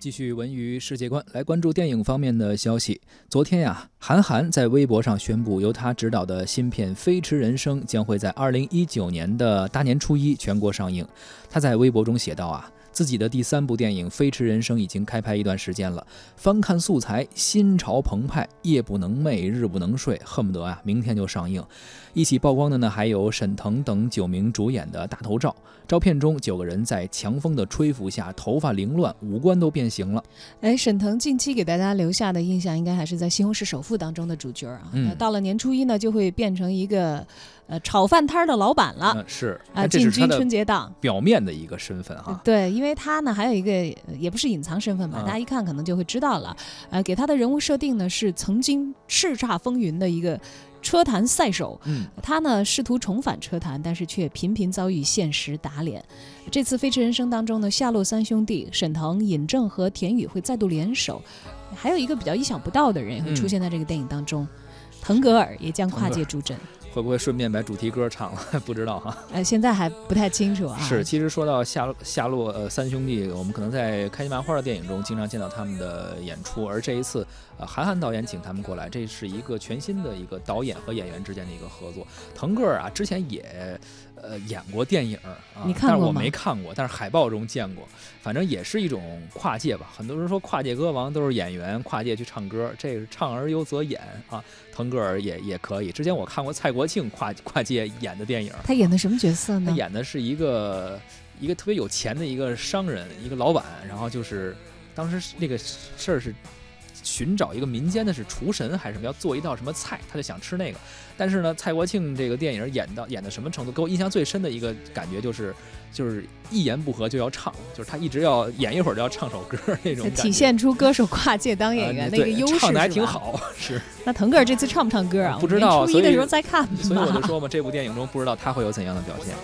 继续文娱世界观，来关注电影方面的消息。昨天呀，韩寒在微博上宣布，由他执导的新片《飞驰人生》将会在二零一九年的大年初一全国上映。他在微博中写道啊。自己的第三部电影《飞驰人生》已经开拍一段时间了，翻看素材，心潮澎湃，夜不能寐，日不能睡，恨不得啊明天就上映。一起曝光的呢，还有沈腾等九名主演的大头照。照片中，九个人在强风的吹拂下，头发凌乱，五官都变形了。哎，沈腾近期给大家留下的印象，应该还是在《西红柿首富》当中的主角啊。嗯，到了年初一呢，就会变成一个。呃，炒饭摊的老板了，是啊，进军春节档，表面的一个身份哈。对，因为他呢还有一个也不是隐藏身份吧，大家一看可能就会知道了。呃，给他的人物设定呢是曾经叱咤风云的一个车坛赛手，嗯，他呢试图重返车坛，但是却频频遭遇现实打脸。这次《飞驰人生》当中呢，夏洛三兄弟沈腾、尹正和田宇会再度联手，还有一个比较意想不到的人也会出现在这个电影当中，腾格尔也将跨界助阵。会不会顺便把主题歌唱了？不知道哈。哎，现在还不太清楚啊。是，其实说到夏夏洛呃三兄弟，我们可能在开心麻花的电影中经常见到他们的演出，而这一次呃韩寒导演请他们过来，这是一个全新的一个导演和演员之间的一个合作。腾格尔啊，之前也呃演过电影啊，但是我没看过，但是海报中见过。反正也是一种跨界吧。很多人说跨界歌王都是演员跨界去唱歌，这个唱而优则演啊。腾格尔也也可以。之前我看过蔡国庆跨跨界演的电影，他演的什么角色呢？他演的是一个一个特别有钱的一个商人，一个老板。然后就是当时那个事儿是。寻找一个民间的是厨神还是什么，要做一道什么菜，他就想吃那个。但是呢，蔡国庆这个电影演到演到什么程度，给我印象最深的一个感觉就是，就是一言不合就要唱，就是他一直要演一会儿就要唱首歌那种。体现出歌手跨界当演员那个优势唱的还挺好，是。那腾格尔这次唱不唱歌啊？不知道，初一的时候再看。所以我就说嘛，这部电影中不知道他会有怎样的表现。